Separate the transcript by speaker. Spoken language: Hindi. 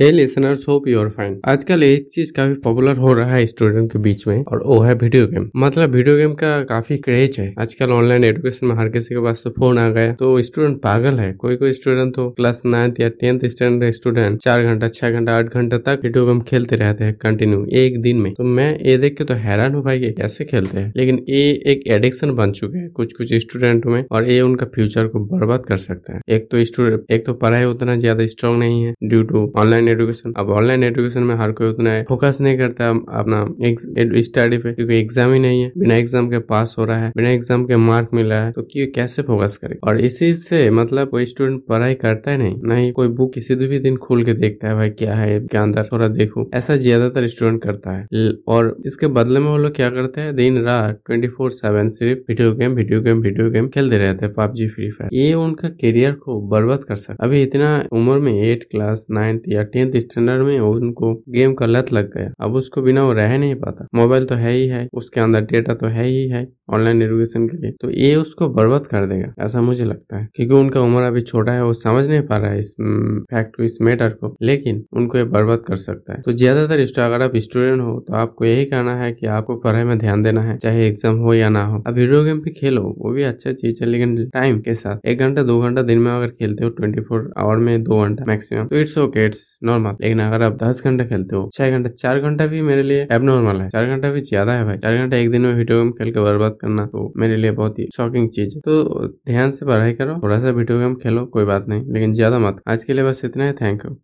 Speaker 1: Hey listeners hope you are fine आजकल एक चीज़ काफ़ी पॉपुलर हो रहा है स्टूडेंट के बीच में, और वो है वीडियो गेम मतलब वीडियो गेम का काफ़ी क्रेज है. आजकल ऑनलाइन एजुकेशन में हर किसी के पास तो फ़ोन आ गया तो स्टूडेंट पागल है. कोई कोई स्टूडेंट तो क्लास नाइन्थ या टेंथ स्टैंडर्ड स्टूडेंट चार घंटा, छह घंटा, आठ घंटा तक वीडियो गेम खेलते रहते हैं कंटिन्यू एक दिन में. तो मैं ये देख के तो हैरान हूँ भाई ये कैसे खेलते हैं. लेकिन ये एक एडिक्शन बन चुके हैं कुछ कुछ स्टूडेंट में, और ये उनका फ्यूचर को बर्बाद कर सकता है. एक तो स्टूडेंट एक तो पढ़ाई उतना ज़्यादा स्ट्रॉन्ग नहीं है ड्यू टू ऑनलाइन एजुकेशन अब ऑनलाइन एजुकेशन में हर कोई उतना फोकस नहीं करता अपना स्टडी पे, क्योंकि एग्ज़ाम ही नहीं है। बिना एग्ज़ाम के पास हो रहा है, बिना एग्ज़ाम के मार्क मिल रहा है तो क्यों कैसे फोकस करे? और इसी से मतलब कोई स्टूडेंट पढ़ाई करता है नहीं नहीं कोई बुक किसी भी दिन खोल के देखता है, भाई क्या है क्या अंदर, थोड़ा देखो। ऐसा ज़्यादातर स्टूडेंट करता है। और इसके बदले में वो लोग क्या करते हैं? दिन रात ट्वेंटी फोर सेवन सिर्फ़ video game video game video game खेलते रहते हैं पबजी फ्री फायर ये उनका करियर को बर्बाद कर सकता अभी इतना उम्र में एट क्लास नाइन्थ या टेंथ स्टैंडर्ड में और उनको गेम का लत लग गया। अब उसको बिना वो रह नहीं पाता। मोबाइल तो है ही है, उसके अंदर डेटा तो है ही है, ऑनलाइन एजुकेशन के लिए। तो ये उसको बर्बाद कर देगा, ऐसा मुझे लगता है। क्योंकि उनका उम्र अभी छोटा है, वो समझ नहीं पा रहा है इस फैक्ट इस मैटर को। लेकिन उनको ये बर्बाद कर सकता है। तो ज़्यादातर अगर आप स्टूडेंट हो तो आपको यही कहना है कि आपको पढ़ाई में ध्यान देना है, चाहे एग्ज़ाम हो या ना हो। अब वीडियो गेम भी खेलो, वो भी अच्छा चीज़ है, लेकिन टाइम के साथ। एक घंटा, दो घंटा दिन में अगर खेलते हो ट्वेंटी फोर आवर में दो घंटा मैक्सिमम तो इट्स ओके इट्स नॉर्मल लेकिन अगर आप दस घंटे खेलते हो, छह घंटा, चार घंटा भी मेरे लिए एबनॉर्मल है। चार घंटा भी ज़्यादा है भाई। चार घंटा एक दिन में वीडियो गेम खेल के बर्बाद करना तो मेरे लिए बहुत ही शॉकिंग चीज़ है। तो ध्यान से पढ़ाई करो, थोड़ा सा वीडियो गेम खेलो, कोई बात नहीं। लेकिन ज़्यादा मत। आज के लिए बस इतना है। Thank you